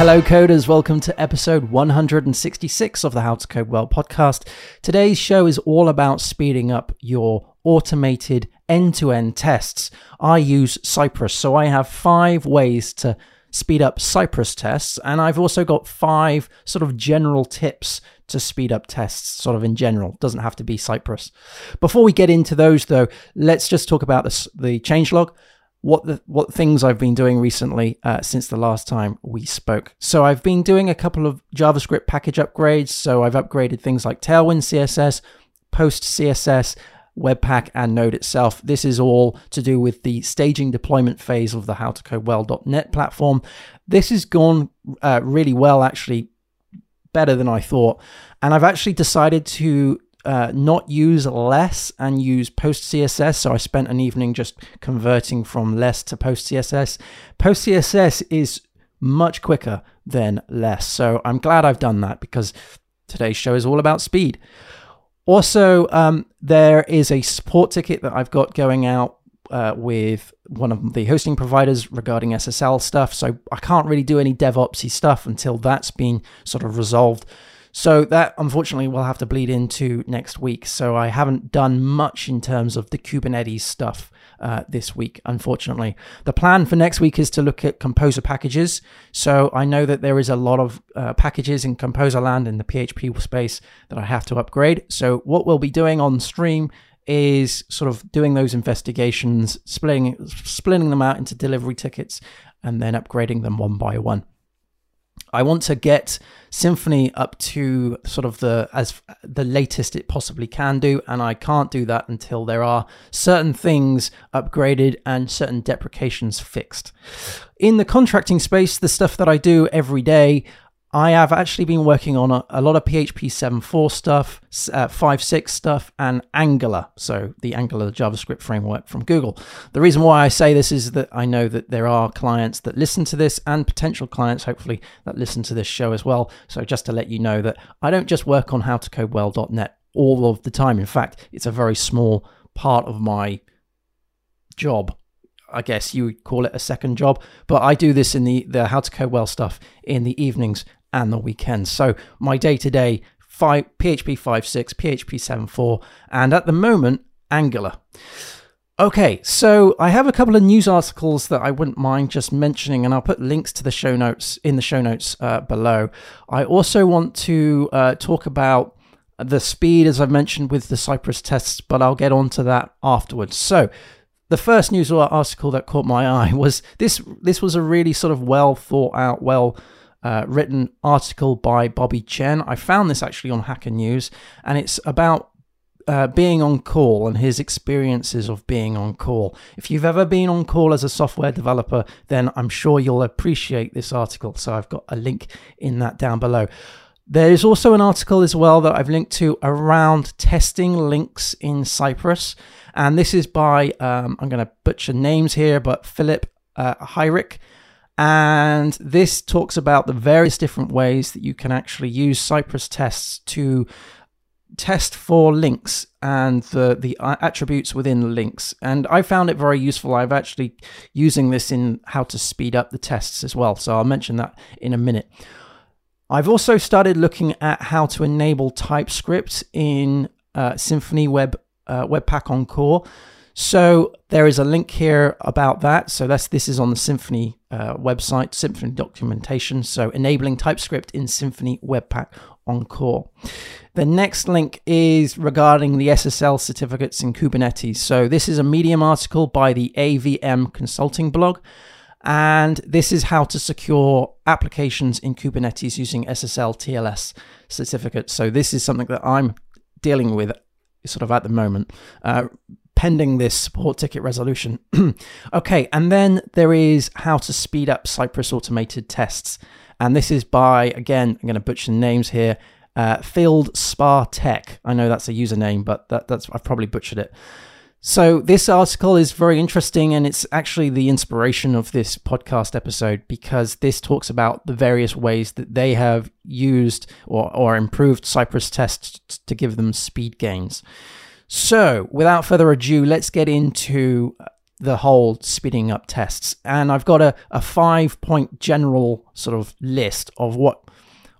Hello, coders. Welcome to episode 166 of the How to Code Well podcast. Today's show is all about speeding up your automated end to end tests. I use Cypress, so I have five ways to speed up Cypress tests, and I've also got five sort of general tips to speed up tests, sort of in general. Doesn't have to be Cypress. Before we get into those, though, let's just talk about this, the changelog what the what things I've been doing recently uh, since the last time we spoke. So I've been doing a couple of JavaScript package upgrades. So I've upgraded things like Tailwind CSS, Post CSS, Webpack, and Node itself. This is all to do with the staging deployment phase of the HowToCodeWell.net platform. This has gone uh, really well, actually, better than I thought. And I've actually decided to uh, not use less and use post CSS. So I spent an evening just converting from less to post CSS. Post CSS is much quicker than less. So I'm glad I've done that because today's show is all about speed. Also, um, there is a support ticket that I've got going out uh, with one of the hosting providers regarding SSL stuff. So I can't really do any DevOpsy stuff until that's been sort of resolved. So that unfortunately will have to bleed into next week. So I haven't done much in terms of the Kubernetes stuff uh, this week, unfortunately. The plan for next week is to look at Composer packages. So I know that there is a lot of uh, packages in Composer land in the PHP space that I have to upgrade. So what we'll be doing on stream is sort of doing those investigations, splitting splitting them out into delivery tickets, and then upgrading them one by one. I want to get Symfony up to sort of the as the latest it possibly can do, and I can't do that until there are certain things upgraded and certain deprecations fixed. In the contracting space, the stuff that I do every day, I have actually been working on a, a lot of PHP 7.4 stuff, uh, 5.6 stuff, and Angular. So the Angular JavaScript framework from Google. The reason why I say this is that I know that there are clients that listen to this and potential clients, hopefully, that listen to this show as well. So just to let you know that I don't just work on howtocodewell.net all of the time. In fact, it's a very small part of my job. I guess you would call it a second job, but I do this in the the how to code well stuff in the evenings and the weekends. So my day to day PHP 5.6, PHP 7.4, and at the moment, Angular. Okay, so I have a couple of news articles that I wouldn't mind just mentioning, and I'll put links to the show notes in the show notes uh, below. I also want to uh, talk about the speed, as I've mentioned with the Cypress tests, but I'll get on to that afterwards. So, the first news article that caught my eye was this. This was a really sort of well thought out, well uh, written article by Bobby Chen. I found this actually on Hacker News, and it's about uh, being on call and his experiences of being on call. If you've ever been on call as a software developer, then I'm sure you'll appreciate this article. So I've got a link in that down below. There is also an article as well that I've linked to around testing links in Cypress. And this is by, um, I'm going to butcher names here, but Philip uh, and this talks about the various different ways that you can actually use Cypress tests to test for links and the the attributes within links. And i found it very useful. I've actually using this in how to speed up the tests as well. So i'll mention that in a minute. I've also started looking at how to enable typescript in uh, web uh, Webpack Encore so there is a link here about that. So that's this is on the Symfony uh, website, Symfony documentation. So enabling TypeScript in Symfony Webpack Encore. The next link is regarding the SSL certificates in Kubernetes. So this is a Medium article by the AVM Consulting blog. And this is how to secure applications in Kubernetes using SSL TLS certificates. So this is something that I'm dealing with sort of at the moment. Uh, pending this support ticket resolution. okay, and then there is how to speed up Cypress automated tests. And this is by, again, I'm going to butcher names here, uh, Field Spa Tech. I know that's a username, but that, that's I've probably butchered it. So this article is very interesting, and it's actually the inspiration of this podcast episode because this talks about the various ways that they have used or, or improved Cypress tests to give them speed gains. So, without further ado, let's get into uh, the whole speeding up tests. And I've got a, a five point general sort of list of what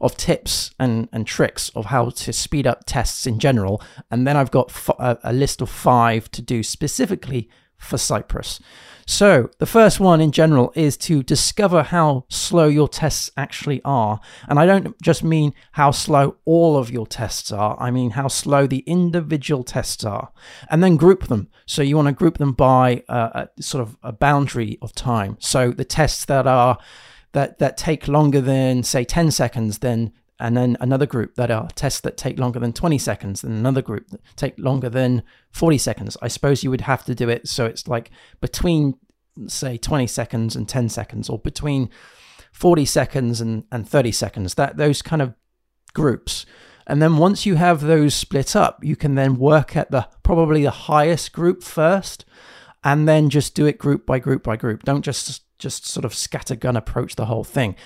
of tips and, and tricks of how to speed up tests in general. And then I've got f- a, a list of five to do specifically for Cypress. So, the first one in general is to discover how slow your tests actually are. And I don't just mean how slow all of your tests are, I mean how slow the individual tests are. And then group them. So, you want to group them by a, a sort of a boundary of time. So, the tests that are that, that take longer than, say, 10 seconds, then and then another group that are tests that take longer than 20 seconds, and another group that take longer than 40 seconds. I suppose you would have to do it so it's like between, say, 20 seconds and 10 seconds, or between 40 seconds and, and 30 seconds, that those kind of groups. And then once you have those split up, you can then work at the probably the highest group first, and then just do it group by group by group. Don't just just sort of scattergun approach the whole thing.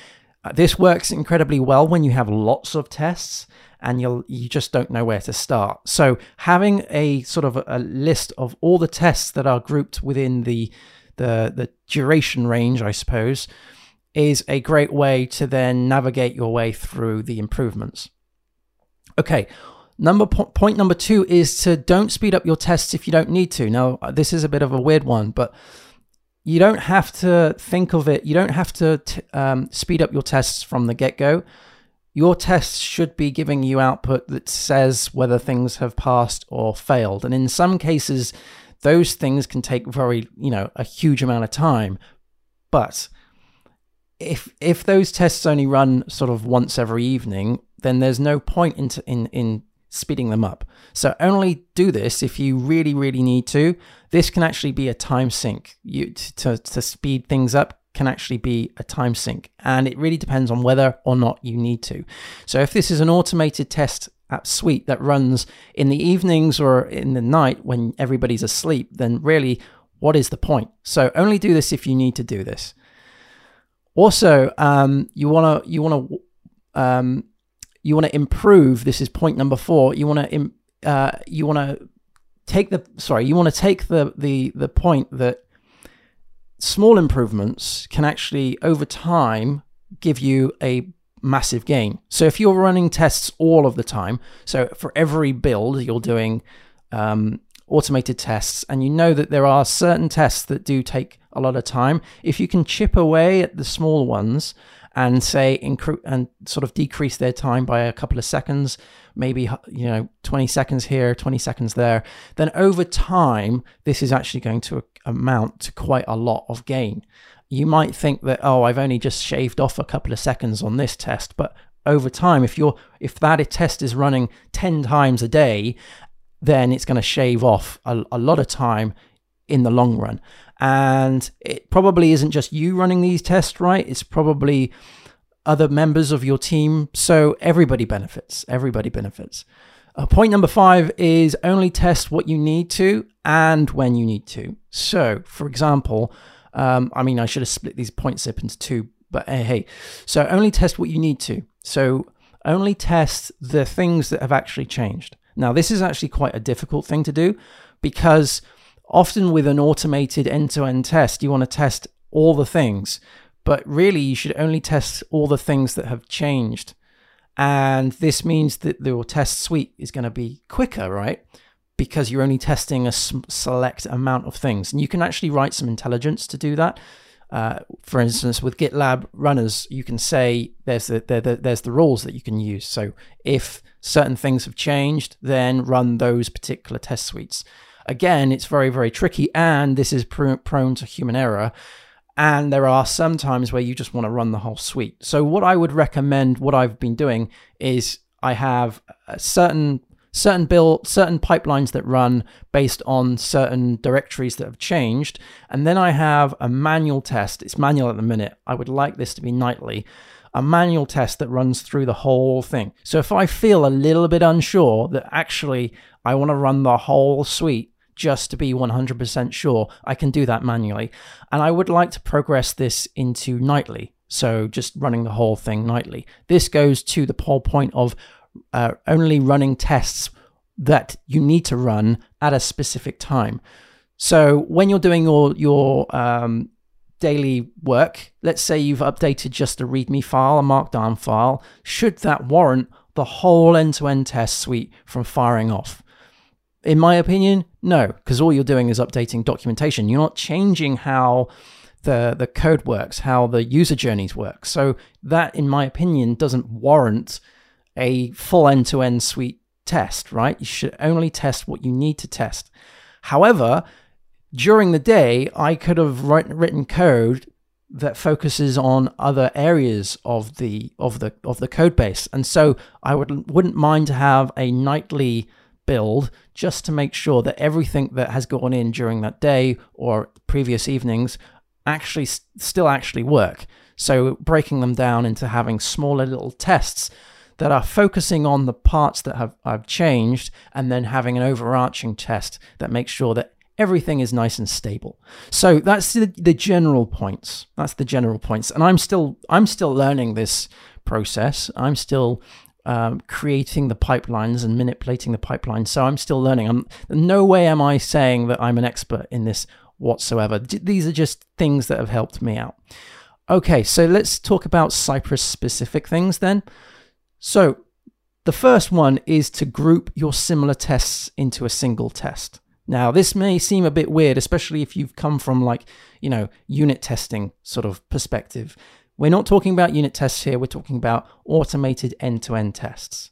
Uh, this works incredibly well when you have lots of tests and you you just don't know where to start. So having a sort of a, list of all the tests that are grouped within the the the duration range, I suppose, is a great way to then navigate your way through the improvements. Okay, number po- point number 2 is to don't speed up your tests if you don't need to. Now, uh, this is a bit of a weird one, but you don't have to think of it. You don't have to t- um, speed up your tests from the get go. Your tests should be giving you output that says whether things have passed or failed. And in some cases, those things can take very, you know, a huge amount of time. But if if those tests only run sort of once every evening, then there's no point in in in speeding them up. So only do this if you really, really need to. This can actually be a time sink. You to, to speed things up can actually be a time sink. And it really depends on whether or not you need to. So if this is an automated test app suite that runs in the evenings or in the night when everybody's asleep, then really what is the point? So only do this if you need to do this. Also, um, you wanna you wanna um, you want to improve. This is point number four. You want to uh, you want to take the sorry. You want to take the the the point that small improvements can actually over time give you a massive gain. So if you're running tests all of the time, so for every build you're doing um, automated tests, and you know that there are certain tests that do take a lot of time. If you can chip away at the small ones and say incre- and sort of decrease their time by a couple of seconds, maybe you know 20 seconds here, 20 seconds there, then over time this is actually going to amount to quite a lot of gain. You might think that oh, I've only just shaved off a couple of seconds on this test, but over time if you're if that test is running 10 times a day, then it's going to shave off a, a lot of time in the long run. And it probably isn't just you running these tests, right? It's probably other members of your team. So everybody benefits. Everybody benefits. Uh, point number five is only test what you need to and when you need to. So, for example, um, I mean, I should have split these points up into two, but hey, hey. So, only test what you need to. So, only test the things that have actually changed. Now, this is actually quite a difficult thing to do because often with an automated end to end test, you want to test all the things, but really you should only test all the things that have changed. And this means that your test suite is going to be quicker, right? Because you're only testing a select amount of things. And you can actually write some intelligence to do that. Uh, for instance, with GitLab runners, you can say there's the, the, there's the rules that you can use. So if certain things have changed, then run those particular test suites. Again, it's very, very tricky, and this is pr- prone to human error. And there are some times where you just want to run the whole suite. So, what I would recommend, what I've been doing, is I have certain certain build certain pipelines that run based on certain directories that have changed. And then i have a manual test. It's manual at the minute. I would like this to be nightly. A manual test that runs through the whole thing. So if i feel a little bit unsure that actually i want to run the whole suite just to be 100% sure, I can do that manually. And I would like to progress this into nightly. So just running the whole thing nightly. This goes to the whole point of uh, only running tests that you need to run at a specific time. So when you're doing your your um, daily work, let's say you've updated just a README file, a Markdown file, should that warrant the whole end-to-end test suite from firing off? In my opinion, no, because all you're doing is updating documentation. You're not changing how the the code works, how the user journeys work. So that, in my opinion, doesn't warrant a full end-to-end suite test, right? You should only test what you need to test. However, during the day, I could have written code that focuses on other areas of the of the of the code base, and so I would wouldn't mind to have a nightly build just to make sure that everything that has gone in during that day or previous evenings actually still actually work. So breaking them down into having smaller little tests that are focusing on the parts that have I've changed and then having an overarching test that makes sure that everything is nice and stable. So that's the, the general points. That's the general points. And I'm still I'm still learning this process. I'm still um, creating the pipelines and manipulating the pipelines. So I'm still learning. I'm no way am I saying that I'm an expert in this whatsoever. These are just things that have helped me out. Okay, so let's talk about Cypress specific things then. So the first one is to group your similar tests into a single test. Now, this may seem a bit weird, especially if you've come from like, you know, unit testing sort of perspective. We're not talking about unit tests here, we're talking about automated end to end tests.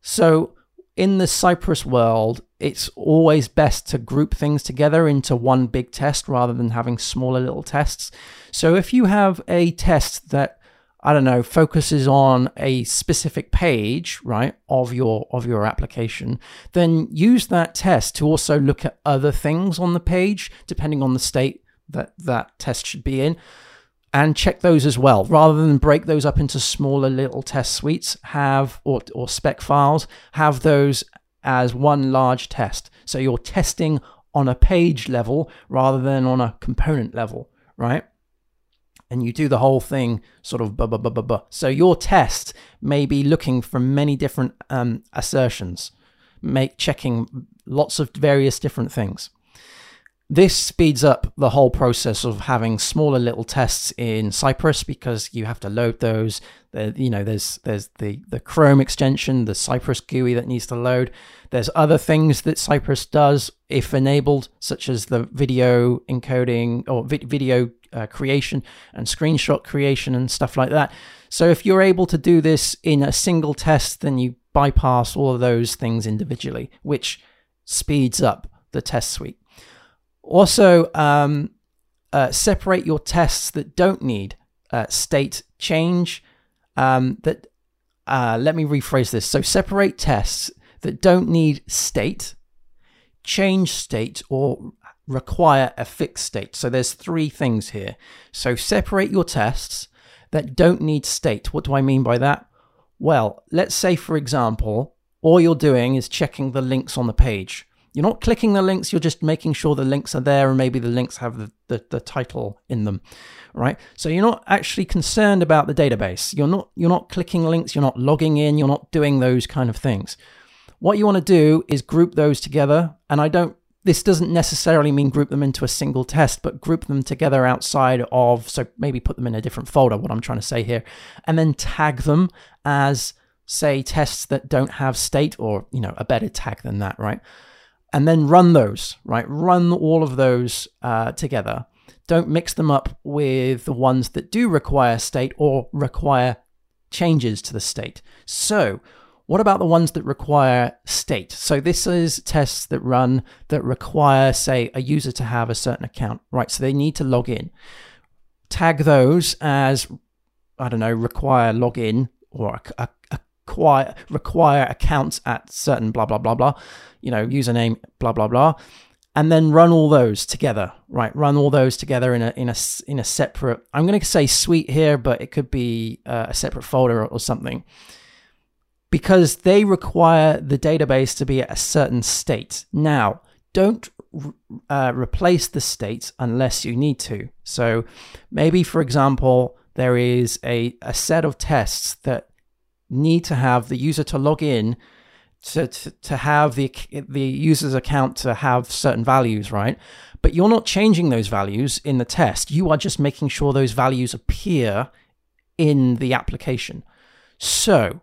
So, in the Cypress world, it's always best to group things together into one big test rather than having smaller little tests. So, if you have a test that I don't know, focuses on a specific page, right, of your of your application, then use that test to also look at other things on the page, depending on the state that that test should be in, and check those as well. Rather than break those up into smaller little test suites, have or or spec files, have those as one large test. So you're testing on a page level rather than on a component level, right? and you do the whole thing sort of blah, blah, blah, blah, blah. So your test may be looking for many different um, assertions, make checking lots of various different things. This speeds up the whole process of having smaller little tests in Cypress because you have to load those. You know, there's there's the the Chrome extension, the Cypress GUI that needs to load. There's other things that Cypress does if enabled, such as the video encoding or vi- video uh, creation and screenshot creation and stuff like that. So if you're able to do this in a single test, then you bypass all of those things individually, which speeds up the test suite. Also, um, uh, separate your tests that don't need uh, state change. Um, that uh, let me rephrase this. So separate tests that don't need state, change state, or require a fixed state. So there's three things here. So separate your tests that don't need state. What do I mean by that? Well, let's say, for example, all you're doing is checking the links on the page. You're not clicking the links, you're just making sure the links are there and maybe the links have the, the, the, title in them. Right? So you're not actually concerned about the database. You're not you're not clicking links, you're not logging in, you're not doing those kind of things. What you want to do is group those together, and I don't this doesn't necessarily mean group them into a single test, but group them together outside of, so maybe put them in a different folder, what I'm trying to say here, and then tag them as, say, tests that don't have state or, you know, a better tag than that, right? And then run those, right? Run all of those uh, together. Don't mix them up with the ones that do require state or require changes to the state. So, what about the ones that require state? So this is tests that run that require, say, a user to have a certain account, right? So they need to log in. Tag those as, I don't know, require login or acquire, require accounts at certain blah, blah, blah, blah, you know, username, blah, blah, blah. And then run all those together, right? Run all those together in a in a in a separate. I'm going to say suite here, but it could be uh, a separate folder or something because they require the database to be at a certain state. Now, don't uh, replace the state unless you need to. So, maybe, for example, there is a, a set of tests that need to have the user to log in to, to, to have the the user's account to have certain values, right? But you're not changing those values in the test. You are just making sure those values appear in the application. So,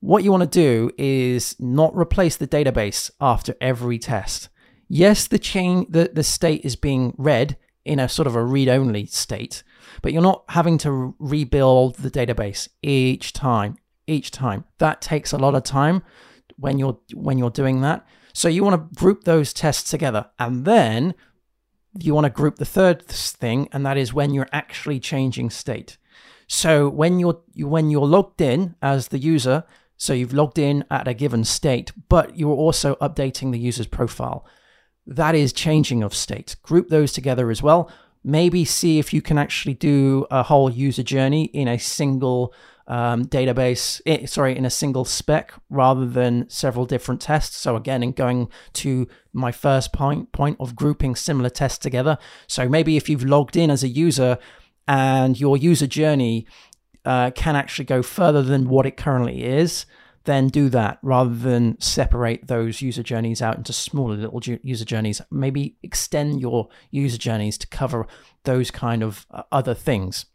what you want to do is not replace the database after every test. Yes, the chain the, the state is being read in a sort of a read-only state, but you're not having to rebuild the database each time. Each time. That takes a lot of time when you're when you're doing that. So you want to group those tests together and then you want to group the third thing and that is when you're actually changing state. So when you're when you're logged in as the user, so you've logged in at a given state, but you're also updating the user's profile. That is changing of state. Group those together as well. Maybe see if you can actually do a whole user journey in a single um, database, sorry, in a single spec rather than several different tests. So again, in going to my first point point of grouping similar tests together. So maybe if you've logged in as a user and your user journey uh, can actually go further than what it currently is, then do that rather than separate those user journeys out into smaller little user journeys. Maybe extend your user journeys to cover those kind of uh, other things.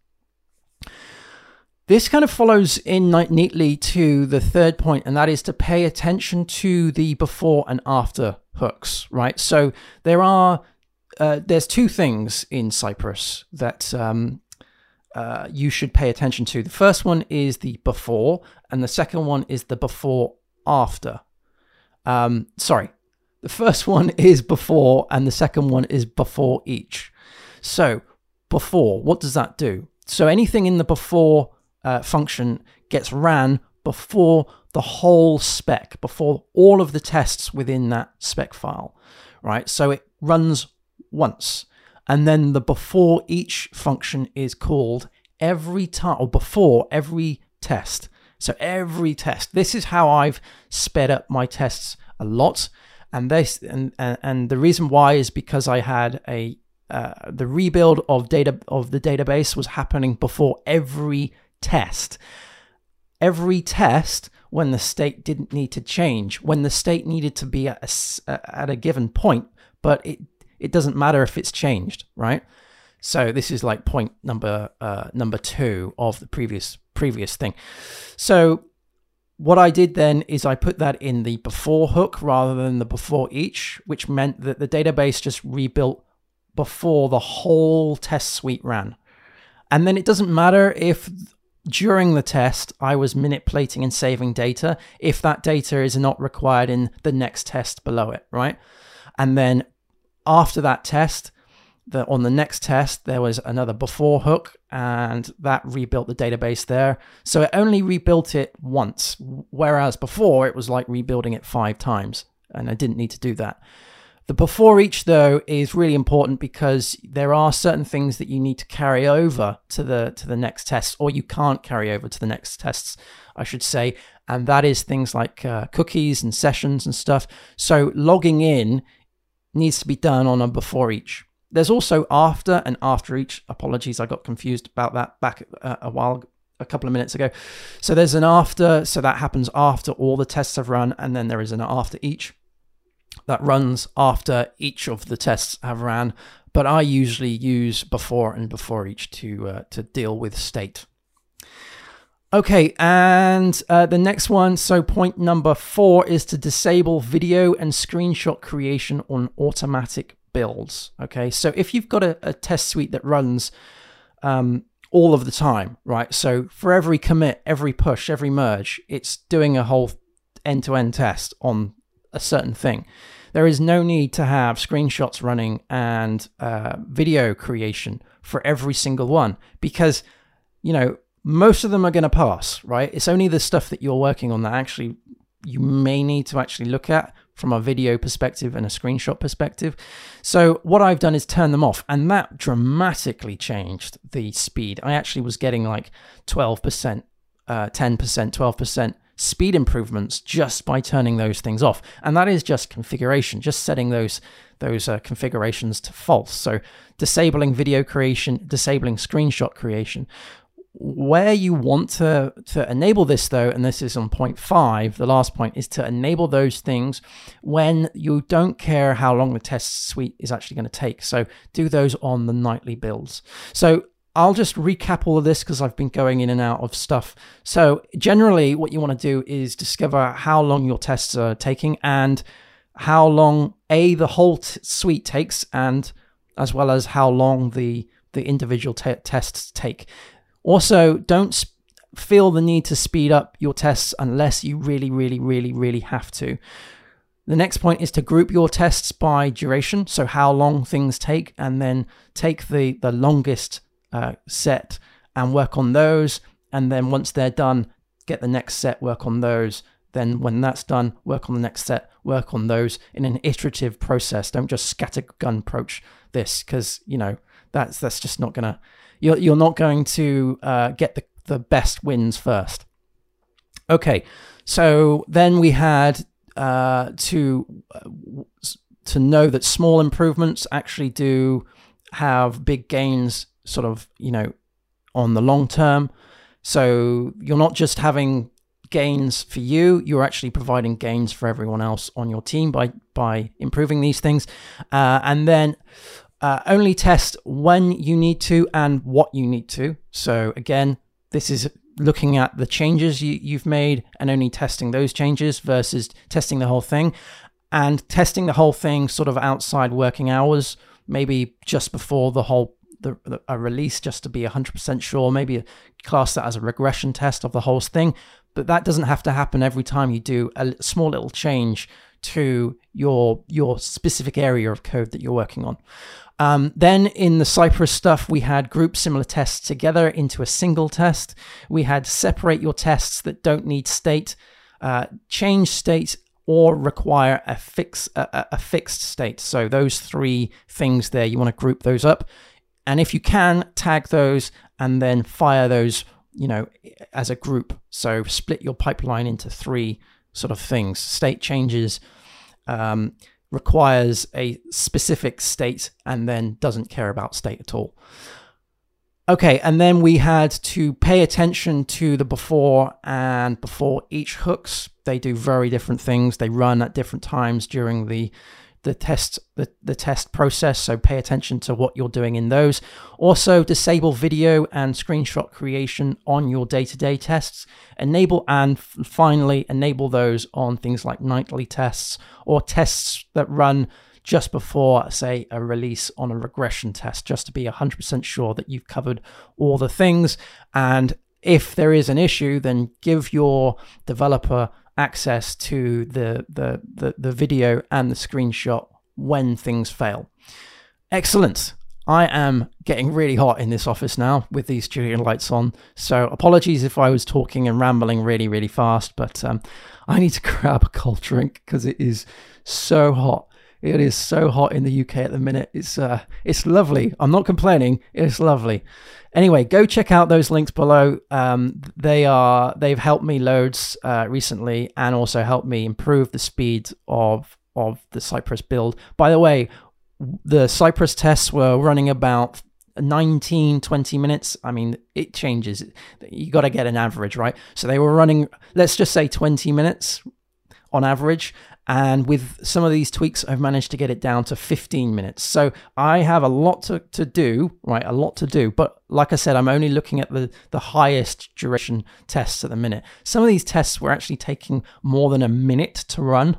This kind of follows in neatly to the third point, and that is to pay attention to the before and after hooks, right? So there are uh, there's two things in Cypress that um, uh, you should pay attention to. The first one is the before, and the second one is the before after. Um, sorry, the first one is before, and the second one is before each. So, before, what does that do? So, anything in the before uh, function gets ran before the whole spec, before all of the tests within that spec file, right? So, it runs once and then the before each function is called every time or before every test. So every test. This is how I've sped up my tests a lot, and this and and, and the reason why is because I had a uh, the rebuild of data of the database was happening before every test. Every test when the state didn't need to change, when the state needed to be at a, at a given point, but it it doesn't matter if it's changed, right? So this is like point number uh, number two of the previous previous thing. So what I did then is I put that in the before hook rather than the before each, which meant that the database just rebuilt before the whole test suite ran. And then it doesn't matter if during the test I was manipulating and saving data if that data is not required in the next test below it, right? And then after that test, the, on the next test, there was another before hook, and that rebuilt the database there. So it only rebuilt it once, whereas before it was like rebuilding it five times, and I didn't need to do that. The before each, though, is really important because there are certain things that you need to carry over to the to the next test, or you can't carry over to the next tests, I should say, and that is things like uh, cookies and sessions and stuff. So logging in needs to be done on a before each. There's also after and after each. Apologies, I got confused about that back uh, a while, a couple of minutes ago. So there's an after, so that happens after all the tests have run, and then there is an after each that runs after each of the tests have ran. But I usually use before and before each to uh, to deal with state. Okay, and uh, the next one, so point number four is to disable video and screenshot creation on automatic builds. Okay, so if you've got a, a test suite that runs um, all of the time, right? So for every commit, every push, every merge, it's doing a whole end to end test on a certain thing. There is no need to have screenshots running and uh, video creation for every single one because, you know, most of them are going to pass, right? It's only the stuff that you're working on that actually you may need to actually look at from a video perspective and a screenshot perspective. So what I've done is turn them off and that dramatically changed the speed. I actually was getting like 12%, uh, 10%, 12% speed improvements just by turning those things off. And that is just configuration, just setting those those uh, configurations to false. So disabling video creation, disabling screenshot creation where you want to, to enable this though, and this is on point five, the last point is to enable those things when you don't care how long the test suite is actually going to take. So do those on the nightly builds. So I'll just recap all of this because I've been going in and out of stuff. So generally what you want to do is discover how long your tests are taking and how long a the whole t- suite takes and as well as how long the the individual t- tests take. Also, don't sp- feel the need to speed up your tests unless you really, really, really, really have to. The next point is to group your tests by duration, so how long things take, and then take the, the longest uh, set and work on those. And then once they're done, get the next set, work on those. Then when that's done, work on the next set, work on those in an iterative process. Don't just scattergun approach this because you know that's that's just not gonna you're you're not going to uh, get the the best wins first. Okay, so then we had uh, to uh, to know that small improvements actually do have big gains, sort of you know, on the long term. So you're not just having gains for you, you're actually providing gains for everyone else on your team by by improving these things, uh, and then uh, only test when you need to and what you need to. So again, this is looking at the changes you, you've made and only testing those changes versus testing the whole thing and testing the whole thing sort of outside working hours, maybe just before the whole the, the, a release just to be 100% sure maybe class that as a regression test of the whole thing but that doesn't have to happen every time you do a small little change to your your specific area of code that you're working on um, then in the Cypress stuff, we had group similar tests together into a single test. We had separate your tests that don't need state, uh, change state, or require a fix a, a fixed state. So those three things there, you want to group those up, and if you can, tag those and then fire those, you know, as a group. So split your pipeline into three sort of things: state changes. Um, requires a specific state and then doesn't care about state at all. Okay, and then we had to pay attention to the before and before each hooks. They do very different things. They run at different times during the the test the, the test process so pay attention to what you're doing in those. Also disable video and screenshot creation on your day-to-day tests. Enable and finally enable those on things like nightly tests or tests that run just before say a release on a regression test just to be 100% sure that you've covered all the things. And if there is an issue then give your developer access to the, the, the, the video and the screenshot when things fail. Excellent. I am getting really hot in this office now with these studio lights on. So apologies if I was talking and rambling really, really fast, but um, I need to grab a cold drink because it is so hot. It is so hot in the UK at the minute. It's uh, it's lovely. I'm not complaining. It's lovely. Anyway, go check out those links below. Um, they are they've helped me loads uh, recently, and also helped me improve the speed of of the Cypress build. By the way, the Cypress tests were running about 19 20 minutes i mean it changes you got to get an average right so they were running let's just say 20 minutes on average and with some of these tweaks, I've managed to get it down to 15 minutes. So I have a lot to, to do, right? A lot to do. But like I said, I'm only looking at the, the highest duration tests at the minute. Some of these tests were actually taking more than a minute to run.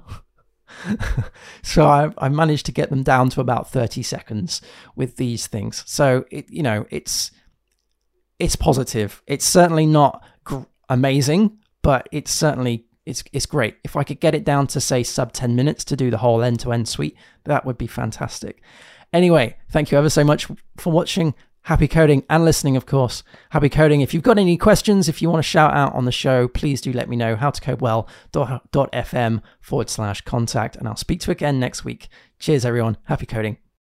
so I, I managed to get them down to about 30 seconds with these things. So it, you know, it's it's positive. It's certainly not gr- amazing, but it's certainly it's it's great. If I could get it down to say sub 10 minutes to do the whole end-to-end suite, that would be fantastic. Anyway, thank you ever so much for watching. Happy coding and listening, of course. Happy coding. If you've got any questions, if you want to shout out on the show, please do let me know. How to code well.fm forward slash contact, and I'll speak to you again next week. Cheers, everyone. Happy coding.